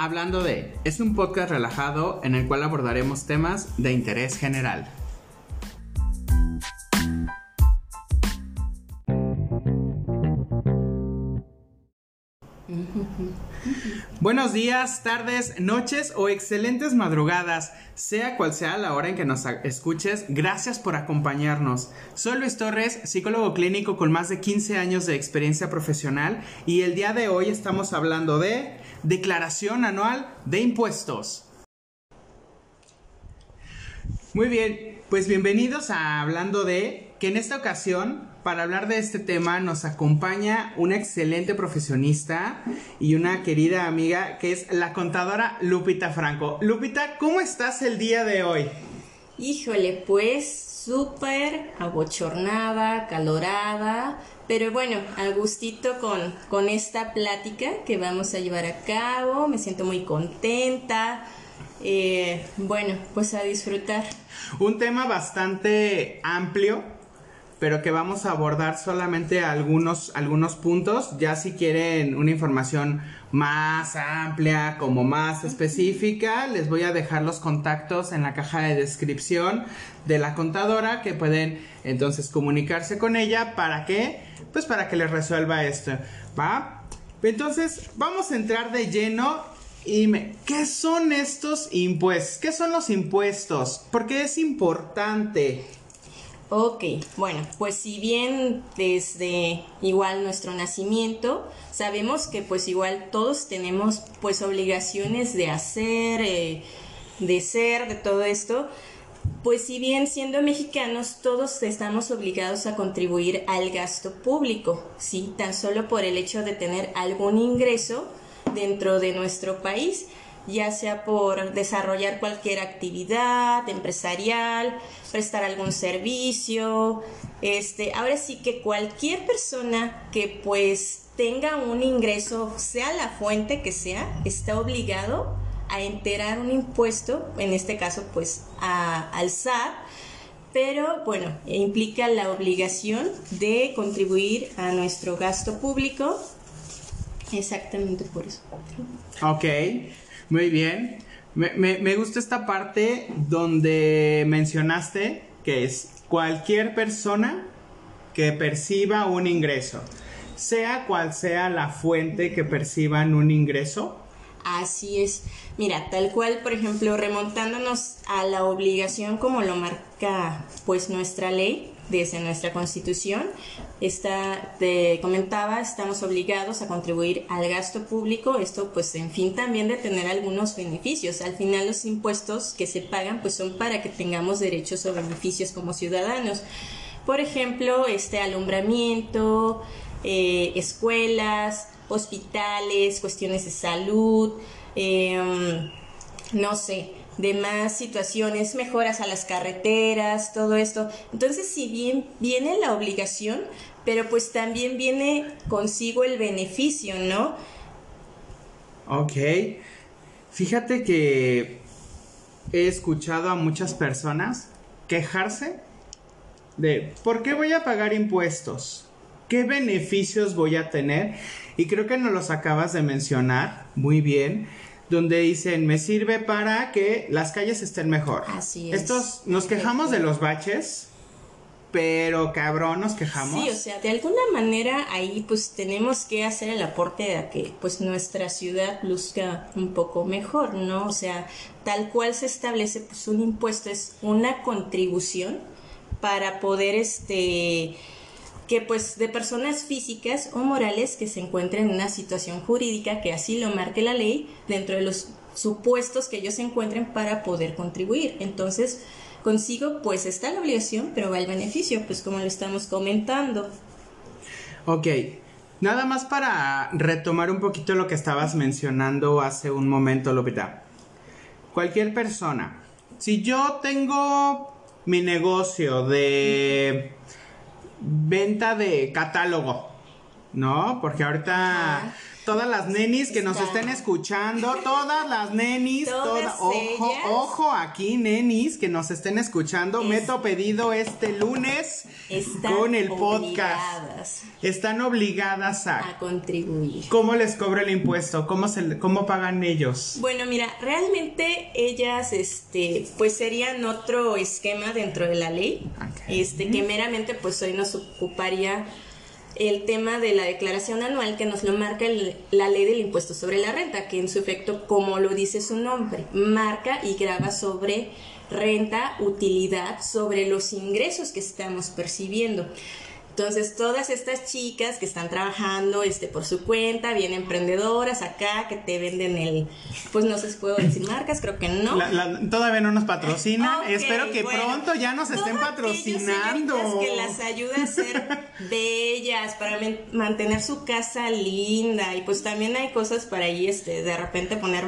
Hablando de, es un podcast relajado en el cual abordaremos temas de interés general. Buenos días, tardes, noches o excelentes madrugadas, sea cual sea la hora en que nos escuches, gracias por acompañarnos. Soy Luis Torres, psicólogo clínico con más de 15 años de experiencia profesional y el día de hoy estamos hablando de declaración anual de impuestos. Muy bien, pues bienvenidos a Hablando de que en esta ocasión para hablar de este tema nos acompaña una excelente profesionista y una querida amiga que es la contadora Lupita Franco. Lupita, ¿cómo estás el día de hoy? Híjole, pues súper abochornada, calorada, pero bueno, al gustito con, con esta plática que vamos a llevar a cabo, me siento muy contenta. Eh, bueno, pues a disfrutar. Un tema bastante amplio, pero que vamos a abordar solamente algunos, algunos puntos. Ya si quieren una información más amplia, como más específica, les voy a dejar los contactos en la caja de descripción de la contadora que pueden entonces comunicarse con ella para que, pues para que les resuelva esto, ¿va? Entonces, vamos a entrar de lleno y me, ¿qué son estos impuestos? ¿Qué son los impuestos? Porque es importante Ok, bueno, pues si bien desde igual nuestro nacimiento sabemos que pues igual todos tenemos pues obligaciones de hacer, eh, de ser, de todo esto, pues si bien siendo mexicanos todos estamos obligados a contribuir al gasto público, ¿sí? Tan solo por el hecho de tener algún ingreso dentro de nuestro país ya sea por desarrollar cualquier actividad empresarial, prestar algún servicio. Este, ahora sí que cualquier persona que pues tenga un ingreso, sea la fuente que sea, está obligado a enterar un impuesto, en este caso pues a, al SAT, pero bueno, implica la obligación de contribuir a nuestro gasto público. Exactamente por eso. Ok. Muy bien. Me, me, gusta esta parte donde mencionaste que es cualquier persona que perciba un ingreso, sea cual sea la fuente que perciban un ingreso. Así es. Mira, tal cual, por ejemplo, remontándonos a la obligación como lo marca pues nuestra ley, desde nuestra constitución. Está, te comentaba, estamos obligados a contribuir al gasto público, esto pues en fin también de tener algunos beneficios. Al final los impuestos que se pagan pues son para que tengamos derechos o beneficios como ciudadanos. Por ejemplo, este alumbramiento, eh, escuelas, hospitales, cuestiones de salud, em, no sé, demás situaciones, mejoras a las carreteras, todo esto. Entonces, si bien viene la obligación, pero pues también viene consigo el beneficio, ¿no? Ok. Fíjate que he escuchado a muchas personas quejarse de ¿por qué voy a pagar impuestos? ¿Qué beneficios voy a tener? Y creo que nos los acabas de mencionar muy bien donde dicen, me sirve para que las calles estén mejor. Así es. Estos, nos quejamos de los baches, pero cabrón nos quejamos. Sí, o sea, de alguna manera ahí pues tenemos que hacer el aporte de que pues nuestra ciudad luzca un poco mejor, ¿no? O sea, tal cual se establece pues un impuesto es una contribución para poder este que pues de personas físicas o morales que se encuentren en una situación jurídica que así lo marque la ley dentro de los supuestos que ellos se encuentren para poder contribuir. Entonces, consigo pues está la obligación, pero va el beneficio, pues como lo estamos comentando. Ok, nada más para retomar un poquito lo que estabas mencionando hace un momento, Lupita. Cualquier persona, si yo tengo mi negocio de venta de catálogo, ¿no? Porque ahorita todas las nenis que nos estén escuchando, todas las nenis, Todas toda- ojo, ojo aquí nenis que nos estén escuchando, Es- meto pedido este lunes con el podcast. obligadas Están obligadas a a contribuir. ¿Cómo les cobra el impuesto? ¿Cómo se cómo pagan ellos? Bueno, mira, realmente ellas, este, pues serían otro esquema dentro de la ley, este, que meramente, pues hoy nos ocuparía el tema de la declaración anual que nos lo marca la ley del impuesto sobre la renta, que en su efecto, como lo dice su nombre, marca y graba sobre renta, utilidad, sobre los ingresos que estamos percibiendo. Entonces, todas estas chicas que están trabajando este, por su cuenta, bien emprendedoras acá, que te venden el, pues no sé si puedo decir marcas, creo que no. La- la- todavía no nos patrocinan. Ok, Espero que bueno, pronto ya nos estén patrocinando. que las ayuda a ser bellas, para mantener su casa linda y pues también hay cosas para ahí, este, de repente poner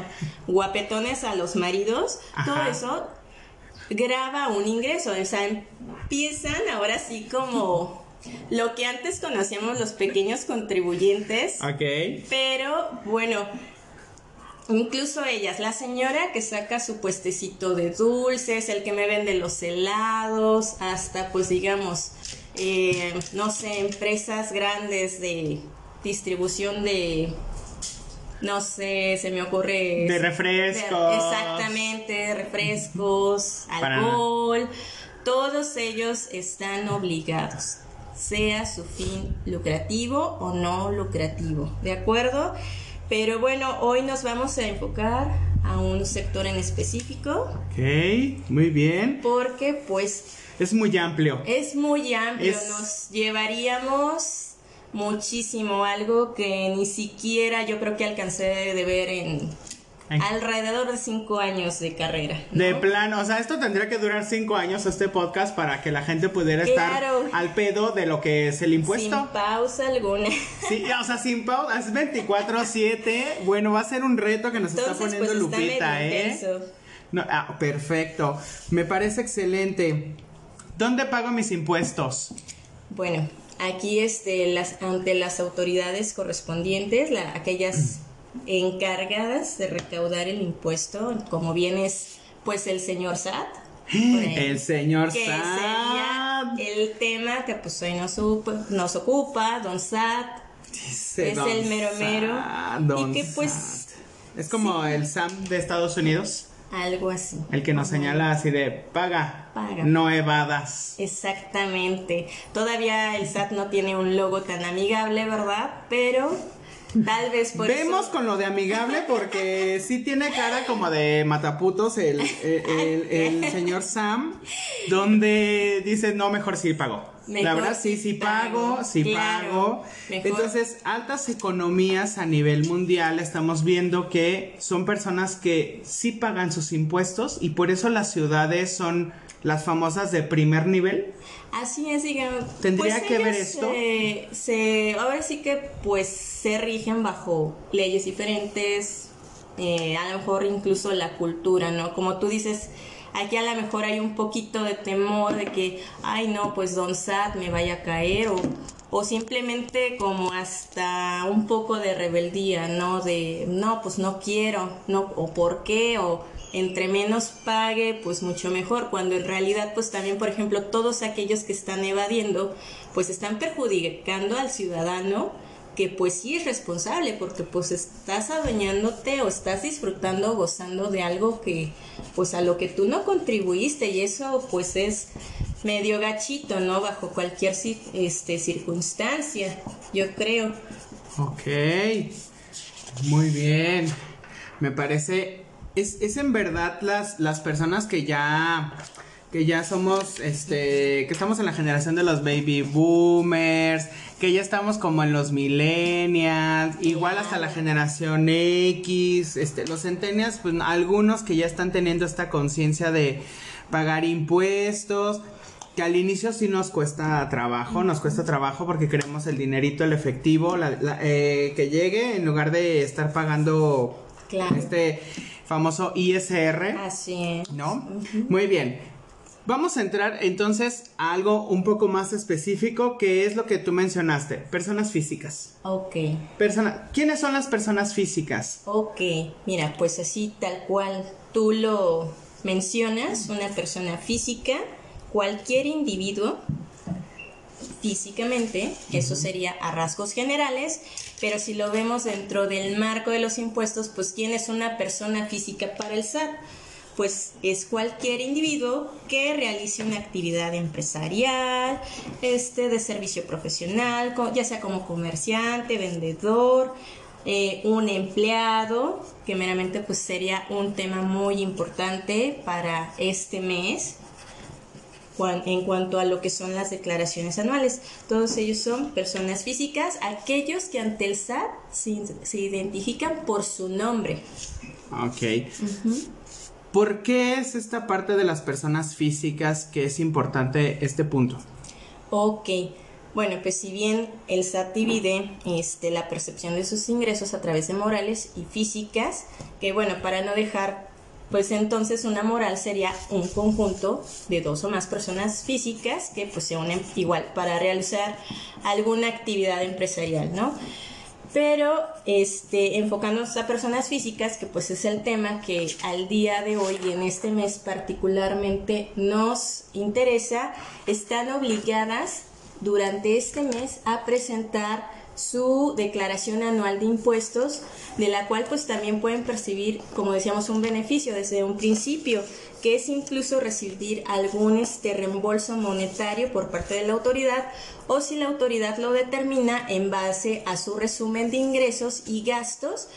guapetones a los maridos, todo eso graba un ingreso, o sea, empiezan ahora sí como lo que antes conocíamos los pequeños contribuyentes, Ok. pero bueno, incluso ellas, la señora que saca su puestecito de dulces, el que me vende los helados, hasta pues digamos, eh, no sé, empresas grandes de distribución de, no sé, se me ocurre... De refrescos. de- exactamente, refrescos, Para- alcohol, todos ellos están obligados sea su fin lucrativo o no lucrativo, ¿de acuerdo? Pero bueno, hoy nos vamos a enfocar a un sector en específico Ok, muy bien. porque pues Es muy amplio. es muy amplio, Es- nos llevaríamos muchísimo, algo que ni siquiera yo creo que alcancé de ver en Ay. alrededor de cinco años de carrera. ¿no? De plano, o sea, esto tendría que durar cinco años este podcast para que la gente pudiera Claro. estar al pedo de lo que es el Sin impuesto. pausa alguna. Sí, o sea, sin pausa, es 24-7. Bueno, va a ser un reto que nos está Entonces, poniendo pues Lupita, ¿eh? No, ah, perfecto. Me parece excelente. ¿Dónde pago mis impuestos? Bueno, aquí este, las, ante las autoridades correspondientes, la- aquellas encargadas de recaudar el impuesto, como bien es pues el señor SAT. El señor que SAT. sería el tema que pues hoy nos, ocupa- nos ocupa, don SAT. Dice es Don el mero mero. Don Y que, pues. Es como el SAM de Estados Unidos, Algo así. el que nos Ajá. señala así de paga, Paga. no evadas. Exactamente. Todavía el SAT no tiene un logo tan amigable, ¿verdad? Pero tal vez por Vemos eso... con lo de amigable porque sí tiene cara como de mataputos el, el, el- el señor Sam, donde dice, no, mejor sí pago. La Mejor verdad, sí, sí sí pago, pago, sí claro. pago. Mejor. Entonces, altas economías a nivel mundial estamos viendo que son personas que sí pagan sus impuestos y por eso las ciudades son las famosas de primer nivel. Así es, digamos. ¿Tendría pues que ver esto? Se, se- ahora sí que pues se rigen bajo leyes diferentes, eh, a lo mejor incluso la cultura, ¿no? Como tú dices, aquí a lo mejor hay un poquito de temor de que, ay no, pues Don Sat me vaya a caer o, o simplemente como hasta un poco de rebeldía, ¿no? De, no, pues no quiero, no, o por qué, o entre menos pague, pues mucho mejor, cuando en realidad, pues también, por ejemplo, todos aquellos que están evadiendo, pues están perjudicando al ciudadano que pues sí es responsable porque pues estás adueñándote o estás disfrutando, gozando de algo que pues a lo que tú no contribuiste y eso pues es medio gachito, ¿no? Bajo cualquier este, circunstancia, yo creo. Ok, muy bien. Me parece, es, es en verdad las, las personas que ya, que ya somos, este, que estamos en la generación de los baby boomers, que ya estamos como en los millennials, igual hasta la generación X, este, los centennials, pues algunos que ya están teniendo esta conciencia de pagar impuestos. Que al inicio sí nos cuesta trabajo, nos cuesta trabajo porque queremos el dinerito, el efectivo, la- eh, que llegue en lugar de estar pagando Claro. este famoso ISR, Así es. ¿no? Muy bien. Vamos a entrar entonces a algo un poco más específico, que es lo que tú mencionaste, personas físicas. Ok. Persona ¿Quiénes son las personas físicas? Ok, mira, pues así tal cual tú lo mencionas, una persona física, cualquier individuo físicamente, eso sería a rasgos generales, pero si lo vemos dentro del marco de los impuestos, pues ¿quién es una persona física para el SAT? Pues es cualquier individuo que realice una actividad empresarial, este, de servicio profesional, ya sea como comerciante, vendedor, eh, un empleado, que meramente pues sería un tema muy importante para este mes, en cuanto a lo que son las declaraciones anuales. Todos ellos son personas físicas, aquellos que ante el SAT se, identifican por su nombre. Ok. ¿Por qué es esta parte de las personas físicas que es importante este punto? Ok. Bueno, pues si bien el SAT divide este, la percepción de sus ingresos a través de morales y físicas, que bueno, para no dejar pues entonces una moral sería un conjunto de dos o más personas físicas que pues se unen igual para realizar alguna actividad empresarial, ¿no? Pero este, enfocándonos a personas físicas, que pues es el tema que al día de hoy y en este mes particularmente nos interesa, están obligadas durante este mes a presentar su declaración anual de impuestos, de la cual pues también pueden percibir, como decíamos, un beneficio desde un principio, que es incluso recibir algún este reembolso monetario por parte de la autoridad o si la autoridad lo determina en base a su resumen de ingresos y gastos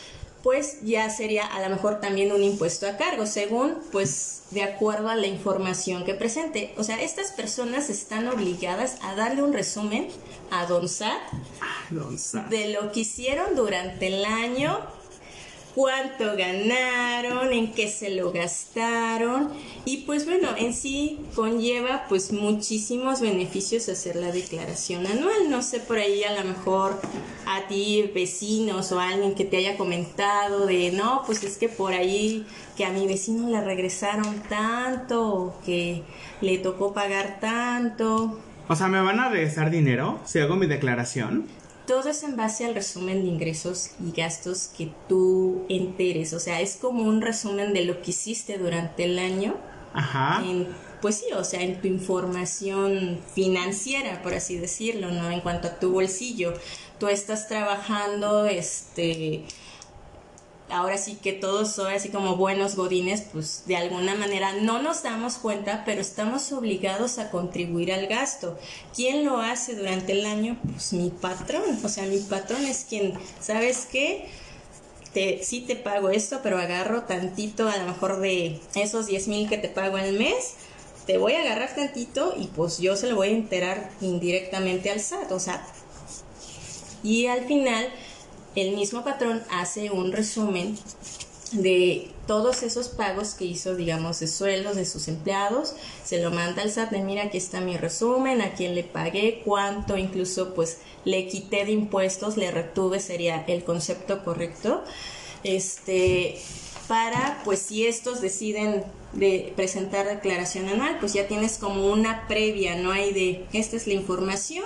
pues ya sería a lo mejor también un impuesto a cargo, según pues de acuerdo a la información que presente. O sea, estas personas están obligadas a darle un resumen a Don Sat, de lo que hicieron durante el año cuánto ganaron, en qué se lo gastaron y pues bueno, en sí conlleva pues muchísimos beneficios hacer la declaración anual. No sé por ahí a lo mejor a ti vecinos o alguien que te haya comentado de no, pues es que por ahí que a mi vecino le regresaron tanto que le tocó pagar tanto. O sea, ¿me van a regresar dinero si hago mi declaración? Todo es en base al resumen de ingresos y gastos que tú enteres. O sea, es como un resumen de lo que hiciste durante el año. Ajá. pues sí, o sea, en tu información financiera, por así decirlo, ¿no? En cuanto a tu bolsillo. Tú estás trabajando, este ahora sí que todos son así como buenos godines, pues de alguna manera no nos damos cuenta, pero estamos obligados a contribuir al gasto. ¿Quién lo hace durante el año? Pues mi patrón, o sea, mi patrón es quien, ¿sabes qué? Te, sí te pago esto, pero agarro tantito, a lo mejor de esos 10 mil que te pago al mes, te voy a agarrar tantito y pues yo se lo voy a enterar indirectamente al SAT, o sea, y al final el mismo patrón hace un resumen de todos esos pagos que hizo, digamos, de sueldos de sus empleados, se lo manda al SAT de mira, aquí está mi resumen, a quién le pagué, cuánto incluso pues le quité de impuestos, le retuve, sería el concepto correcto. Este, para pues si estos deciden de presentar declaración anual, pues ya tienes como una previa, no hay de esta es la información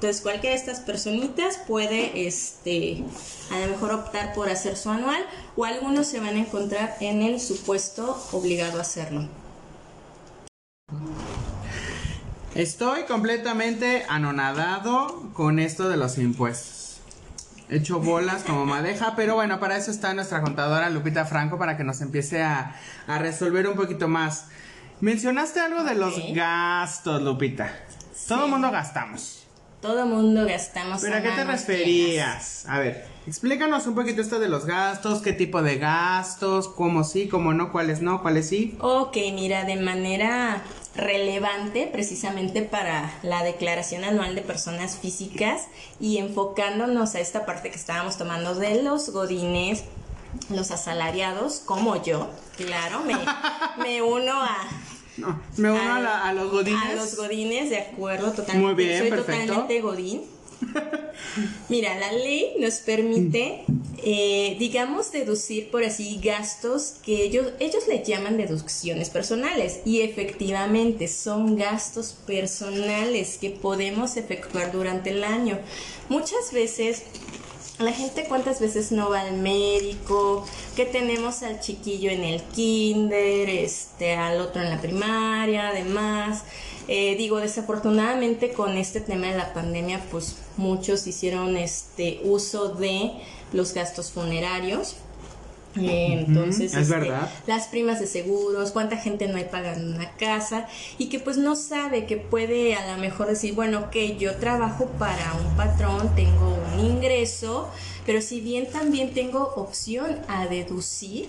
entonces, cualquiera de estas personitas puede, este, a lo mejor optar por hacer su anual o algunos se van a encontrar en el supuesto obligado a hacerlo. Estoy completamente anonadado con esto de los impuestos. He hecho bolas como madeja, pero bueno, para eso está nuestra contadora Lupita Franco para que nos empiece a, resolver un poquito más. Mencionaste algo de los gastos, Lupita. Todo el mundo gastamos todo mundo gastamos. ¿Pero a, qué te referías? A ver, explícanos un poquito esto de los gastos, qué tipo de gastos, cómo sí, cómo no, cuáles no, cuáles sí. Ok, mira, de manera relevante precisamente para la declaración anual de personas físicas y enfocándonos a esta parte que estábamos tomando de los godines, los asalariados, como yo, claro, me, me uno a no, me uno a, los godines. A los godines, de acuerdo, totalmente. Muy bien, Soy perfecto. totalmente godín. Mira, la ley nos permite, eh, digamos, deducir por así gastos que ellos, ellos le llaman deducciones personales y efectivamente son gastos personales que podemos efectuar durante el año. Muchas veces la gente cuántas veces no va al médico, que tenemos al chiquillo en el kinder, este, al otro en la primaria, además. Eh, digo, desafortunadamente con este tema de la pandemia, pues muchos hicieron este uso de los gastos funerarios. Eh, entonces, es este, verdad. las primas de seguros, cuánta gente no hay pagando una casa y que pues no sabe que puede a lo mejor decir, bueno, ok, yo trabajo para un patrón, tengo un ingreso, pero si bien también tengo opción a deducir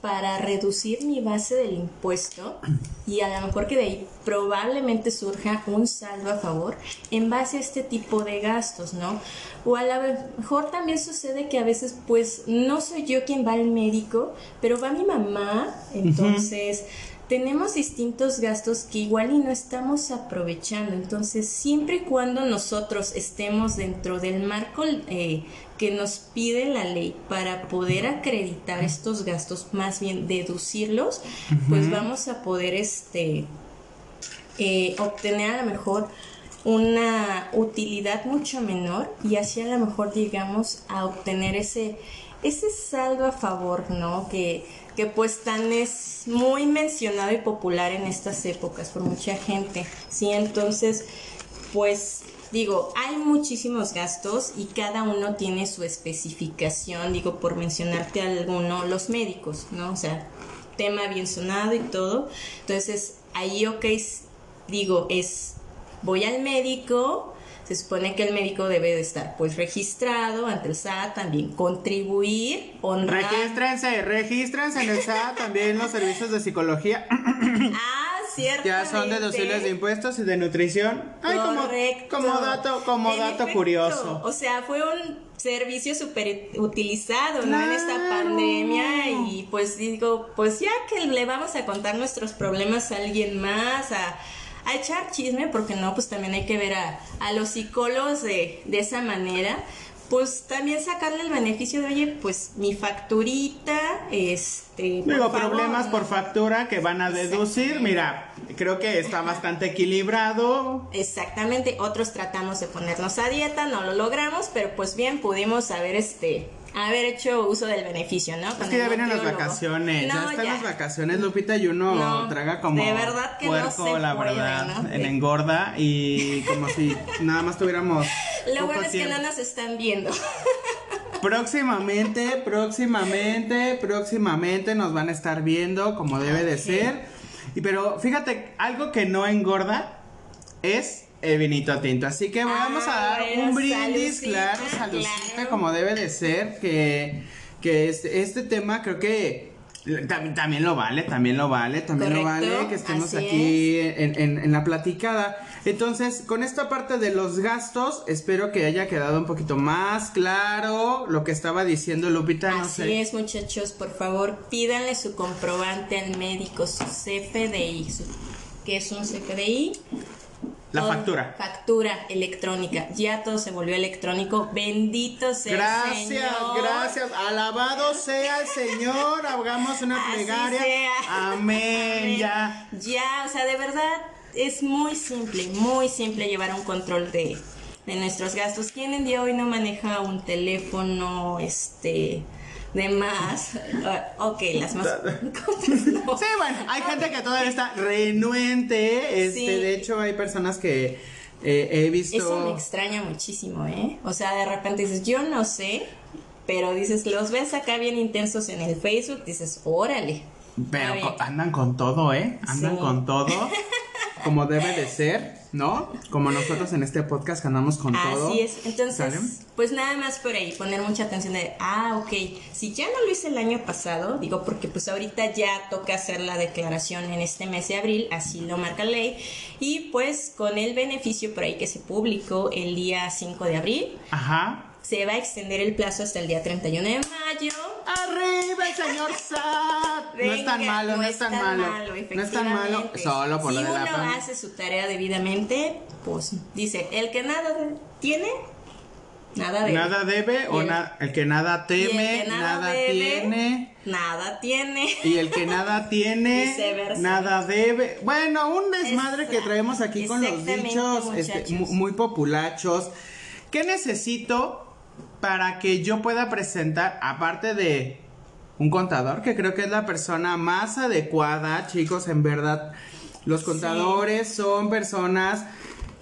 para reducir mi base del impuesto y a lo mejor que de ahí probablemente surja un saldo a favor en base a este tipo de gastos, ¿no? O a lo mejor también sucede que a veces pues no soy yo quien va al médico, pero va mi mamá, entonces tenemos distintos gastos que igual y no estamos aprovechando. Entonces, siempre y cuando nosotros estemos dentro del marco eh, que nos pide la ley para poder acreditar estos gastos, más bien deducirlos, pues vamos a poder este eh, obtener a lo mejor una utilidad mucho menor y así a lo mejor llegamos a obtener ese ese saldo a favor, ¿no? Que, que pues tan es muy mencionado y popular en estas épocas por mucha gente, ¿sí? Entonces, pues digo, hay muchísimos gastos y cada uno tiene su especificación, digo, por mencionarte alguno, los médicos, ¿no? O sea, tema bien sonado y todo. Entonces, ahí, ok, digo, es, voy al médico, se supone que el médico debe de estar pues registrado ante el SAT, también contribuir, honrar. Regístrense, regístrense en el SAT, también los servicios de psicología. Ah, cierto. Ya son deducibles de impuestos y de nutrición. Ay, como, Correcto. como dato, como En dato efecto, curioso. O sea, fue un servicio súper utilizado, ¿no? En esta pandemia y pues digo, pues ya que le vamos a contar nuestros problemas a alguien más, a, a echar chisme, porque no, pues también hay que ver a, a los psicólogos de, de esa manera. Pues también sacarle el beneficio de, oye, pues mi facturita, este... por Digo, favor, problemas ¿no? por factura que van a deducir. Mira, creo que está bastante equilibrado. Exactamente, otros tratamos de ponernos a dieta, no lo logramos, pero pues bien pudimos haber este haber hecho uso del beneficio, ¿no? Es que ya vienen las vacaciones, ya están ya. las vacaciones, Lupita, y uno No, traga como de verdad que no se la puede, verdad, en engorda y como si nada más tuviéramos Lo bueno es que no nos están viendo. Próximamente, próximamente, próximamente nos van a estar viendo como debe de ser. Y pero fíjate, algo que no engorda es el vinito tinto. Así que vamos a Ah, dar bueno, un brindis, salucita, claro, saludcita, claro. como debe de ser. Que, que este, este tema creo que también, también lo vale, también lo vale, también lo vale que estemos aquí en, en- en la platicada. Entonces, con esta parte de los gastos, espero que haya quedado un poquito más claro lo que estaba diciendo Lupita. No Así sé. es, muchachos, por favor, pídanle su comprobante al médico, su CFDI, su, que es un CFDI. La Todo- factura. Factura electrónica. Ya todo se volvió electrónico. Bendito sea el Gracias, Señor. gracias. Alabado sea el Señor. Hagamos una Así plegaria. sea. Amén. Ya. Ya, o sea, de verdad es muy simple, muy simple llevar un control de, de nuestros gastos. ¿Quién en día hoy no maneja un teléfono, este, de más? Ah, ok, las más. no. Sí, bueno, hay gente que todavía está renuente. Este, Sí. de hecho, hay personas que eh, he visto. Eso me extraña muchísimo, ¿eh? O sea, de repente dices, yo no sé, pero dices, los ves acá bien intensos en el Facebook, dices, órale. Pero andan con todo, ¿eh? Andan Sí. con todo. Como debe de ser, ¿no? Como nosotros en este podcast que andamos con todo. Así es, entonces, ¿Sale? pues nada más por ahí, poner mucha atención de, ah, ok, si ya no lo hice el año pasado, digo, porque pues ahorita ya toca hacer la declaración en este mes de abril, así lo marca la ley, y pues con el beneficio por ahí que se publicó el día 5 de abril, Ajá. Se va a extender el plazo hasta el día 31 de mayo. ¡Arriba el señor Sad! no es tan Venga, malo, no, es tan malo. no es tan malo, solo por si lo de la uno hace su tarea debidamente, pues dice, el que nada tiene, Nada debe. Nada debe o el, na el que nada teme, que nada nada, debe, tiene. Nada tiene. Y el que nada tiene, nada debe. Bueno, un desmadre que traemos aquí con los dichos este, muy populachos. ¿Qué necesito para que yo pueda presentar, aparte de un contador, que creo que es la persona más adecuada, chicos, en verdad? Los contadores son personas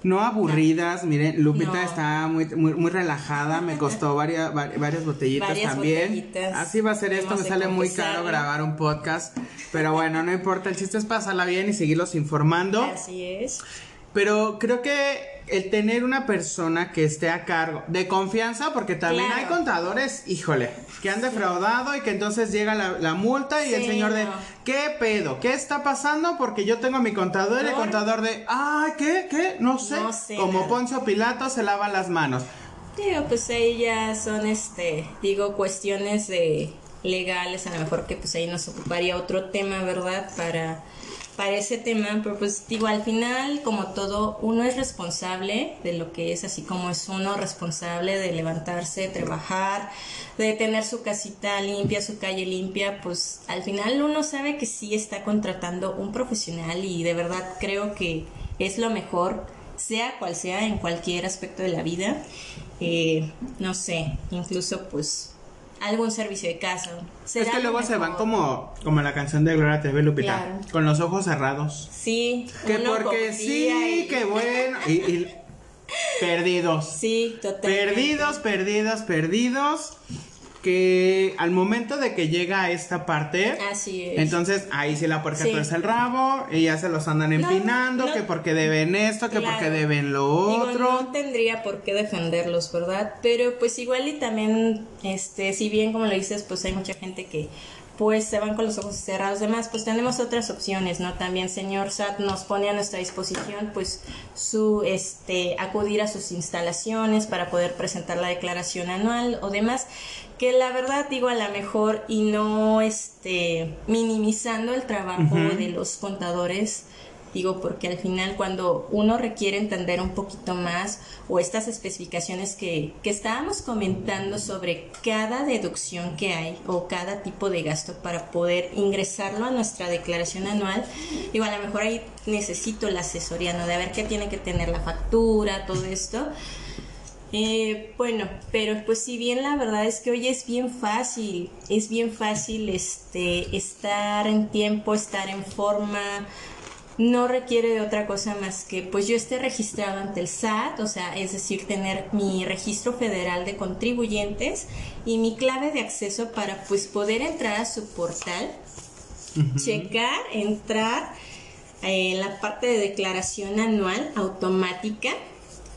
no aburridas, miren, Lupita No. está muy, muy, muy relajada, me costó varias, vari- varias botellitas Varias también. botellitas. Así va a ser esto, me sale muy caro grabar un podcast, pero bueno, no importa, el chiste es pasarla bien y seguirlos informando. Así es. Pero creo que el tener una persona que esté a cargo de confianza, porque también Claro. hay contadores, híjole, que han defraudado y que entonces llega la, la multa y el señor de, no. ¿qué pedo? ¿Qué está pasando? Porque yo tengo a mi contador y el contador de, ay, ¿qué? ¿Qué? No sé. No sé Como nada. Poncio Pilato se lava las manos. Digo, pues ahí ya son, este, digo, cuestiones de legales, a lo mejor que pues ahí nos ocuparía otro tema, ¿verdad? Para, para ese tema, pero pues digo, al final, como todo, uno es responsable de lo que es, así como es uno responsable de levantarse, de trabajar, de tener su casita limpia, su calle limpia, pues al final uno sabe que sí está contratando un profesional y de verdad creo que es lo mejor sea cual sea en cualquier aspecto de la vida, eh, no sé, incluso pues algún servicio de casa. Es que luego se van como, como la canción de Gloria TV, Lupita, Claro. con los ojos cerrados. Sí, Que porque sí, y- que bueno. Y, y perdidos. Sí, totalmente. Perdidos, perdidos, perdidos. Que al momento de que llega a esta parte, Así es. entonces ahí sí la puerca Sí. tuerce el rabo y ya se los andan empinando, no. que porque deben esto, que Claro. porque deben lo Digo, otro. no tendría por qué defenderlos, ¿verdad? Pero pues igual y también, este, si bien como lo dices, pues hay mucha gente que pues se van con los ojos cerrados, demás, pues tenemos otras opciones, ¿no? También señor SAT nos pone a nuestra disposición pues su, este, acudir a sus instalaciones para poder presentar la declaración anual o demás, que la verdad digo a la mejor y no, este, minimizando el trabajo de los contadores, Digo, porque al final cuando uno requiere entender un poquito más o estas especificaciones que, que estábamos comentando sobre cada deducción que hay o cada tipo de gasto para poder ingresarlo a nuestra declaración anual, digo, a lo mejor ahí necesito la asesoría, ¿no? De ver qué tiene que tener la factura, todo esto. Eh, bueno, pero pues si bien la verdad es que hoy es bien fácil, es bien fácil este estar en tiempo, estar en forma, no requiere de otra cosa más que pues yo esté registrado ante el SAT, o sea, es decir, tener mi registro federal de contribuyentes y mi clave de acceso para pues poder entrar a su portal, checar, entrar eh, en la parte de declaración anual automática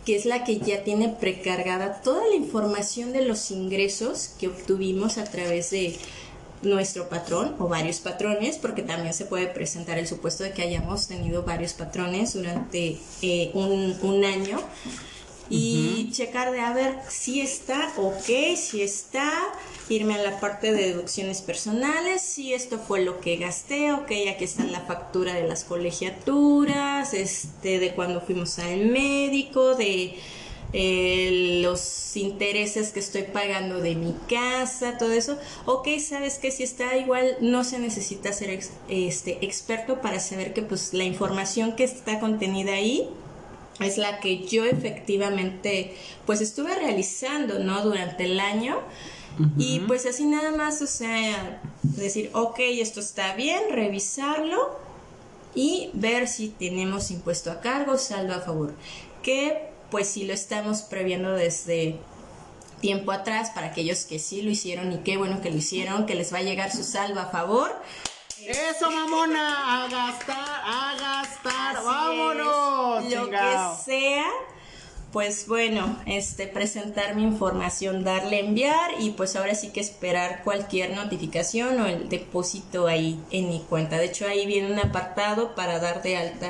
que es la que ya tiene precargada toda la información de los ingresos que obtuvimos a través de nuestro patrón o varios patrones, porque también se puede presentar el supuesto de que hayamos tenido varios patrones durante eh, un, un año. Y checar de a ver si está ok, si está, irme a la parte de deducciones personales, si esto fue lo que gasté, ok, aquí está la factura de las colegiaturas, este, de cuando fuimos al médico, de eh, los intereses que estoy pagando de mi casa, todo eso. Ok, sabes que si está igual, no se necesita ser ex- este, experto para saber que pues la información que está contenida ahí es la que yo efectivamente pues estuve realizando, ¿no? Durante el año. Y pues así nada más, o sea, decir, ok, esto está bien, revisarlo y ver si tenemos impuesto a cargo, saldo a favor. Que pues si lo estamos previendo desde tiempo atrás para aquellos que sí lo hicieron y qué bueno que lo hicieron, que les va a llegar su saldo a favor. Eso, mamona, a gastar, a gastar, Así vámonos. es. Lo que sea, pues bueno, este presentar mi información, darle enviar y pues ahora sí que esperar cualquier notificación o el depósito ahí en mi cuenta. De hecho, ahí viene un apartado para dar de alta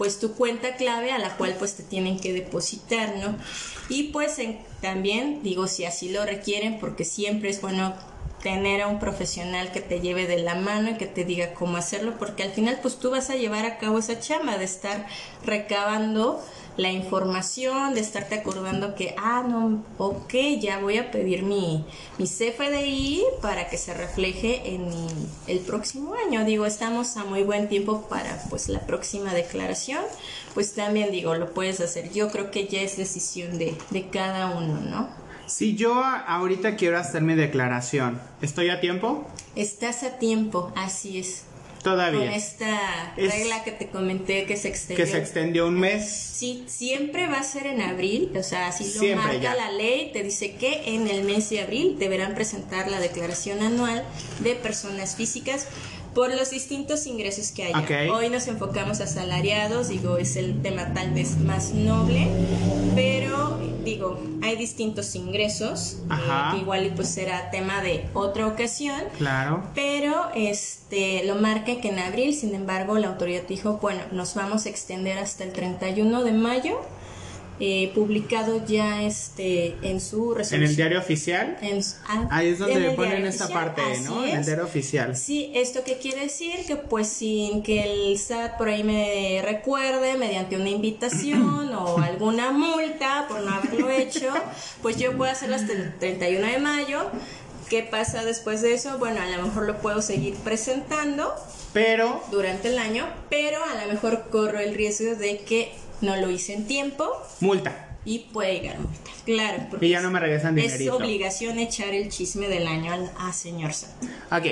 pues tu cuenta clave a la cual pues te tienen que depositar, ¿no? Y pues en- también digo si así lo requieren porque siempre es bueno tener a un profesional que te lleve de la mano y que te diga cómo hacerlo, porque al final pues tú vas a llevar a cabo esa chamba de estar recabando la información, de estarte acordando que, ah, no, ok, ya voy a pedir mi, mi CFDI para que se refleje en el próximo año. Digo, estamos a muy buen tiempo para pues la próxima declaración. Pues también digo, lo puedes hacer. Yo creo que ya es decisión de, de cada uno, ¿no? Si yo ahorita quiero hacer mi declaración, ¿estoy a tiempo? Estás a tiempo, así es. Todavía. Con esta regla que te comenté que se extendió. Que se extendió un mes. Sí, siempre va a ser en abril, o sea, si lo marca la ley, te dice que en el mes de abril deberán presentar la declaración anual de personas físicas por los distintos ingresos que hay. Hoy nos enfocamos a salariados, digo, es el tema tal vez más noble, pero digo, hay distintos ingresos, eh, que igual pues será tema de otra ocasión. Claro. Pero este lo marca que en abril, sin embargo, la autoridad dijo, bueno, nos vamos a extender hasta el 31 de mayo eh, publicado ya este en su resolución. ¿En el diario oficial? Ah, Ahí es donde le ponen esta parte, ¿no? En el diario oficial. Sí, ¿esto qué quiere decir? Que pues sin que el SAT por ahí me recuerde mediante una invitación o alguna multa por no haberlo hecho, pues yo puedo hacerlo hasta el 31 de mayo. ¿Qué pasa después de eso? Bueno, a lo mejor lo puedo seguir presentando. Pero. Durante el año, pero a lo mejor corro el riesgo de que no lo hice en tiempo. Multa. Y puede llegar multa. Claro. Porque y ya no me regresan dinerito. Es obligación echar el chisme del año a señor Santo. Ok.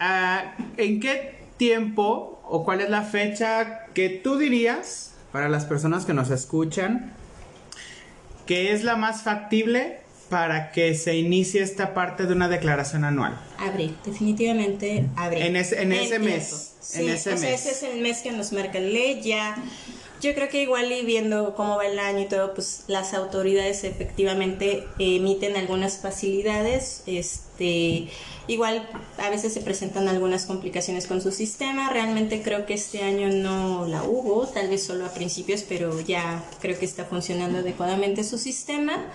Ah, ¿En qué tiempo o cuál es la fecha que tú dirías para las personas que nos escuchan que es la más factible para que se inicie esta parte de una declaración anual? Abril, definitivamente abril. En ese, en ese mes. en ese mes. ese es el mes que nos marca ley. Ya, yo creo que igual y viendo cómo va el año y todo, pues las autoridades efectivamente emiten algunas facilidades. Este, igual a veces se presentan algunas complicaciones con su sistema. Realmente creo que este año no la hubo, tal vez solo a principios, pero ya creo que está funcionando adecuadamente su sistema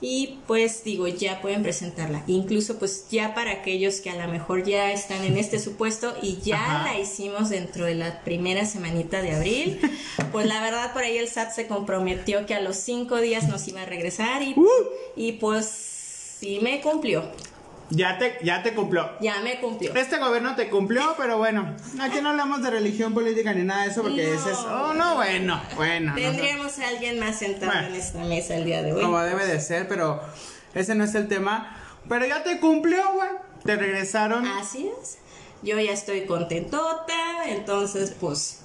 y pues digo, ya pueden presentarla. Incluso pues ya para aquellos que a lo mejor ya están en este supuesto y ya la hicimos dentro de la primera semanita de abril, pues la verdad por ahí el SAT se comprometió que a los cinco días nos iba a regresar y, uh. y pues sí me cumplió. Ya te, ya te cumplió. Ya me cumplió. Este gobierno te cumplió, pero bueno, aquí no hablamos de religión política ni nada de eso porque ese es. Oh, no, bueno, bueno. Tendríamos a alguien más sentado en esta mesa el día de hoy. Como debe de ser, pero ese no es el tema. Pero ya te cumplió, güey. Te regresaron. Así es. Yo ya estoy contentota, entonces, pues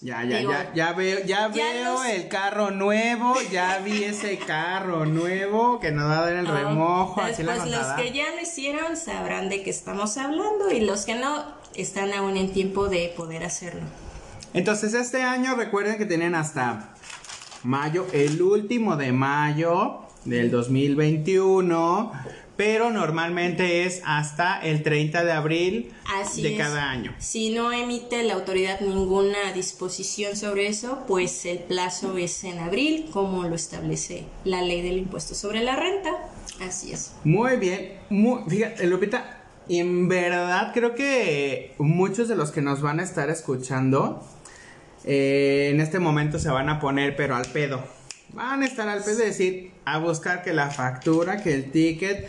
ya, ya, ya, ya veo, ya, veo el carro nuevo, ya vi ese carro nuevo que nos va a dar el ah, remojo. Pues los que ya lo hicieron sabrán de qué estamos hablando y los que no están aún en tiempo de poder hacerlo. Entonces este año recuerden que tienen hasta mayo, el último de mayo del 2021 pero normalmente es hasta el 30 de abril de cada año. Si no emite la autoridad ninguna disposición sobre eso, pues el plazo es en abril, como lo establece la ley del impuesto sobre la renta. Así es. Muy bien. fíjate, Lupita, en verdad creo que muchos de los que nos van a estar escuchando eh, en este momento se van a poner, pero al pedo. Van a estar al pedo de decir, a buscar que la factura, que el ticket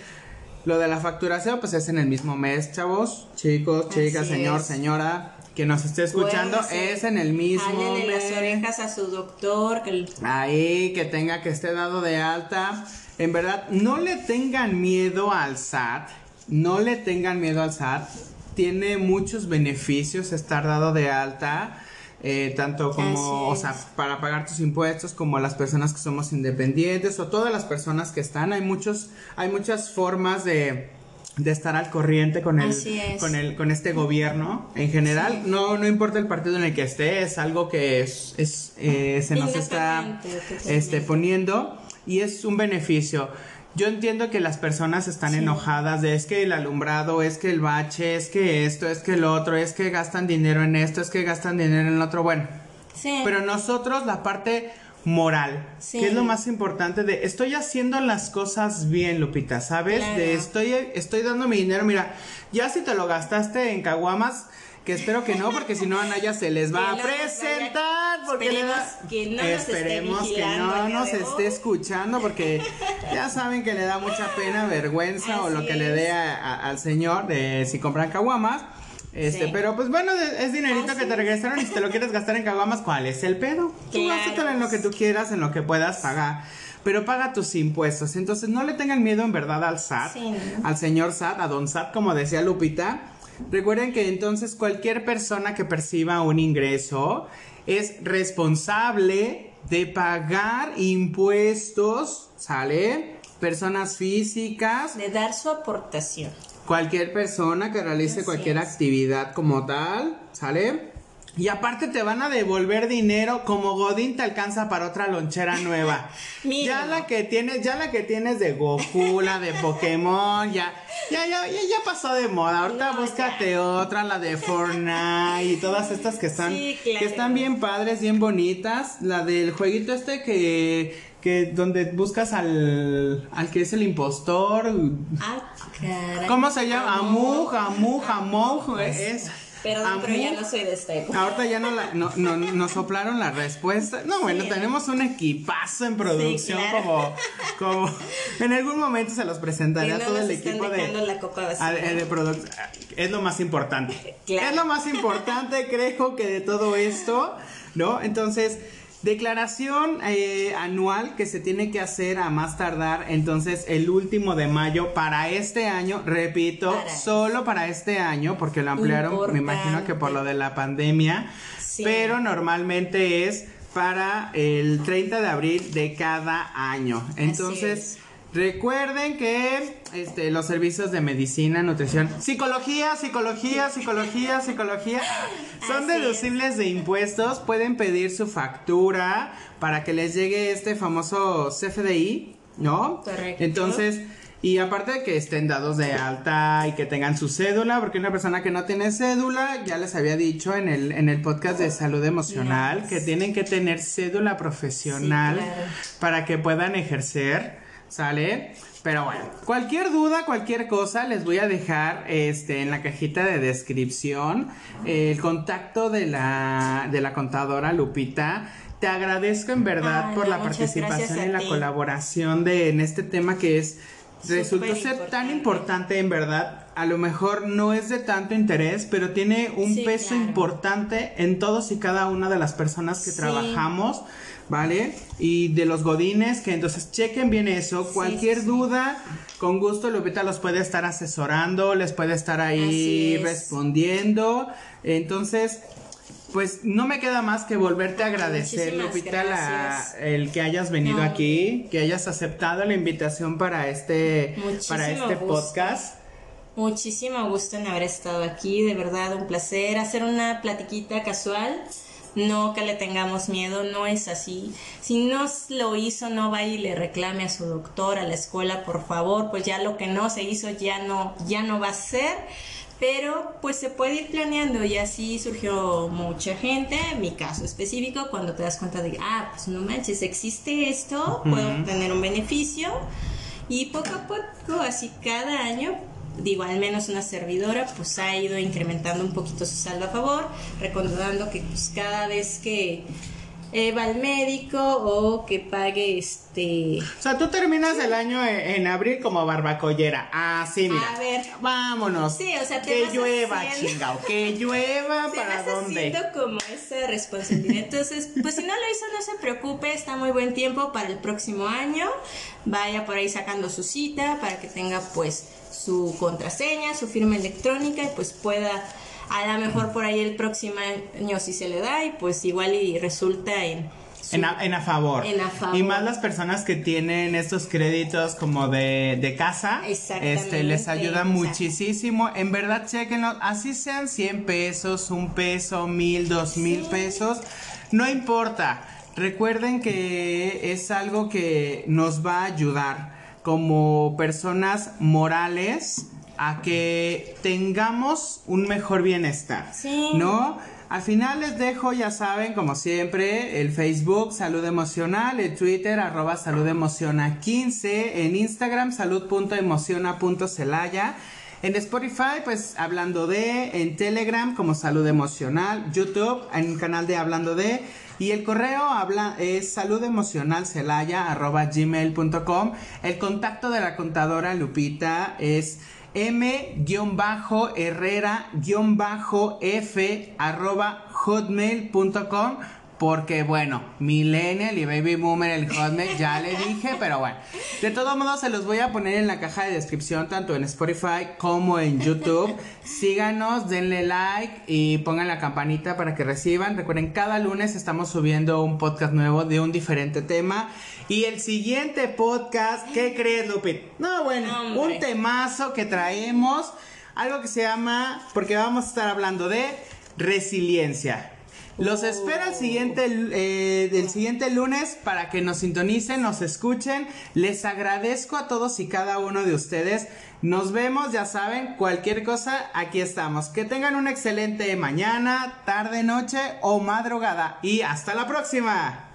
lo de la facturación, pues es en el mismo mes, chavos, chicos, chicas, señor, señora, que nos esté escuchando, es en el mismo mes. las orejas a su doctor. Que... Ahí, que tenga que esté dado de alta. En verdad, no le tengan miedo al SAT, no le tengan miedo al SAT. Tiene muchos beneficios estar dado de alta. Eh, tanto como, o sea, para pagar tus impuestos, como las personas que somos independientes o todas las personas que están. Hay muchos, hay muchas formas de, de estar al corriente con el, con el, con este gobierno. En general, no, no importa el partido en el que esté, es algo que es, es eh, se nos está este, poniendo y es un beneficio. Yo entiendo que las personas están enojadas de es que el alumbrado, es que el bache, es que esto, es que el otro, es que gastan dinero en esto, es que gastan dinero en el otro. Bueno, sí. pero nosotros la parte moral, que es lo más importante de estoy haciendo las cosas bien, Lupita, ¿sabes? De estoy estoy dando mi dinero, mira, ya si te lo gastaste en caguamas, que espero que no, porque si no a Naya se les va a presentar porque le Esperemos da- que no nos esté Esperemos que no nos esté escuchando porque ya saben que le da mucha pena, vergüenza o lo que le dé a- a- al señor de si compran caguamas. Este, Sí. pero pues bueno, es dinerito Así que te regresaron y si te lo quieres gastar en caguamas, ¿cuál es el pedo? Tú Claro. gástatelo en lo que tú quieras, en lo que puedas pagar. Pero paga tus impuestos. Entonces no le tengan miedo en verdad al SAT, al señor SAT, a don SAT, como decía Lupita. Recuerden que entonces cualquier persona que perciba un ingreso es responsable de pagar impuestos, ¿sale? Personas físicas, De dar su aportación. cualquier persona que realice Así cualquier es. actividad como tal, ¿sale? Y aparte te van a devolver dinero como Godín te alcanza para otra lonchera nueva. Ya la que tienes, ya la que tienes de Goku, la de Pokémon, ya, ya, ya, ya, ya pasó de moda. Ahorita No, búscate otra, la de Fortnite y todas estas que están, Sí, claro. que están bien padres, bien bonitas. La del jueguito este que, que donde buscas al, al que es el impostor. Ah, caray. ¿Cómo se llama? Amor. Amug, Amug, Amug, es. Perdón, pero ya Amug. no soy de esta época. Ahorita ya no, la, no, no- nos soplaron la respuesta. No, bueno, Sí. tenemos un equipazo en producción Sí, claro. como, como en algún momento se los presentaré a todo nos el están equipo de, la copa a- de, producción. Es lo más importante. Claro. Es lo más importante, creo que de todo esto, ¿no? Entonces, declaración eh, anual que se tiene que hacer a más tardar, entonces, el último de mayo para este año, repito, Para solo para este año, porque lo ampliaron, me imagino que por lo de la pandemia, Sí. pero normalmente es para el 30 de abril de cada año. Entonces, es. Recuerden que este, los servicios de medicina, nutrición, psicología, psicología, psicología, psicología son Así es. deducibles de impuestos. Pueden pedir su factura para que les llegue este famoso CFDI, ¿no? Correcto. Entonces, y aparte de que estén dados de alta y que tengan su cédula, porque una persona que no tiene cédula, ya les había dicho en el, en el podcast de salud emocional, que tienen que tener cédula profesional Sí, claro. para que puedan ejercer, ¿sale? Pero bueno, cualquier duda, cualquier cosa, les voy a dejar este en la cajita de descripción el contacto de la, de la contadora Lupita. Te agradezco en verdad Ay, por la participación y la ti. colaboración de en este tema que es resultó ser tan importante. importante en verdad. A lo mejor no es de tanto interés, pero tiene un Sí, peso claro. importante en todos y cada una de las personas que Sí. trabajamos, ¿vale? Y de los godines, que entonces chequen bien eso. Sí, Cualquier sí, sí. duda, con gusto Lupita los puede estar asesorando, les puede estar ahí es. respondiendo. Entonces, pues no me queda más que volverte a agradecer, Muchísimas Lupita, la- el que hayas venido No, aquí, que hayas aceptado la invitación para este, para este gusto. podcast. Muchísimo gusto en haber estado aquí, de verdad un placer hacer una platiquita casual. No que le tengamos miedo, no es así. Si no lo hizo, no vaya y le reclame a su doctor, a la escuela, por favor, pues ya lo que no se hizo ya no, ya no va a ser. Pero pues se puede ir planeando y así surgió mucha gente, en mi caso específico, cuando te das cuenta de, ah, pues no manches, existe esto, puedo obtener un beneficio. Y poco a poco, así cada año, digo, al menos una servidora, pues ha ido incrementando un poquito su saldo a favor, recordando que pues cada vez que eh, va al médico o que pague este... O sea, tú terminas el año e- en, abril como barbacollera. Ah, sí, mira. A ver. Vámonos. Sí, o sea, te que vas llueva, haciendo- chingao. Que llueva Te para vas dónde. haciendo como esa responsabilidad. Entonces, pues si no lo hizo, no se preocupe, está muy buen tiempo para el próximo año. Vaya por ahí sacando su cita para que tenga pues su contraseña, su firma electrónica y pues pueda a lo mejor por ahí el próximo año si se le da y pues igual y resulta en su- En a, en a favor. En a favor. Y más las personas que tienen estos créditos como de, de casa. Exactamente, Este, les ayuda muchísimo. En verdad, chequenlo. Así sean 100 pesos, un peso, mil, dos mil pesos. No importa. Recuerden que es algo que nos va a ayudar como personas morales a que tengamos un mejor bienestar. Sí. ¿No? Al final les dejo, ya saben, como siempre, el Facebook Salud Emocional, el Twitter arroba Salud Emociona 15, en Instagram salud.emociona.celaya, en Spotify, pues hablando de, en Telegram como Salud Emocional, YouTube, en el canal de Hablando de, Y el correo habla es saludemocionalcelaya.gmail.com. El contacto de la contadora Lupita es m-herrera-f hotmail.com porque bueno, Millennial y Baby Boomer el Hotmail ya le dije, pero bueno. De todos modos se los voy a poner en la caja de descripción tanto en Spotify como en YouTube. Síganos, denle like y pongan la campanita para que reciban. Recuerden, cada lunes estamos subiendo un podcast nuevo de un diferente tema. Y el siguiente podcast, ¿qué crees, Lupit? No, bueno, un temazo que traemos, algo que se llama, porque vamos a estar hablando de resiliencia. Los espero el siguiente, eh, el siguiente lunes para que nos sintonicen, nos escuchen. Les agradezco a todos y cada uno de ustedes. Nos vemos, ya saben, cualquier cosa, aquí estamos. Que tengan una excelente mañana, tarde, noche o madrugada. Y hasta la próxima.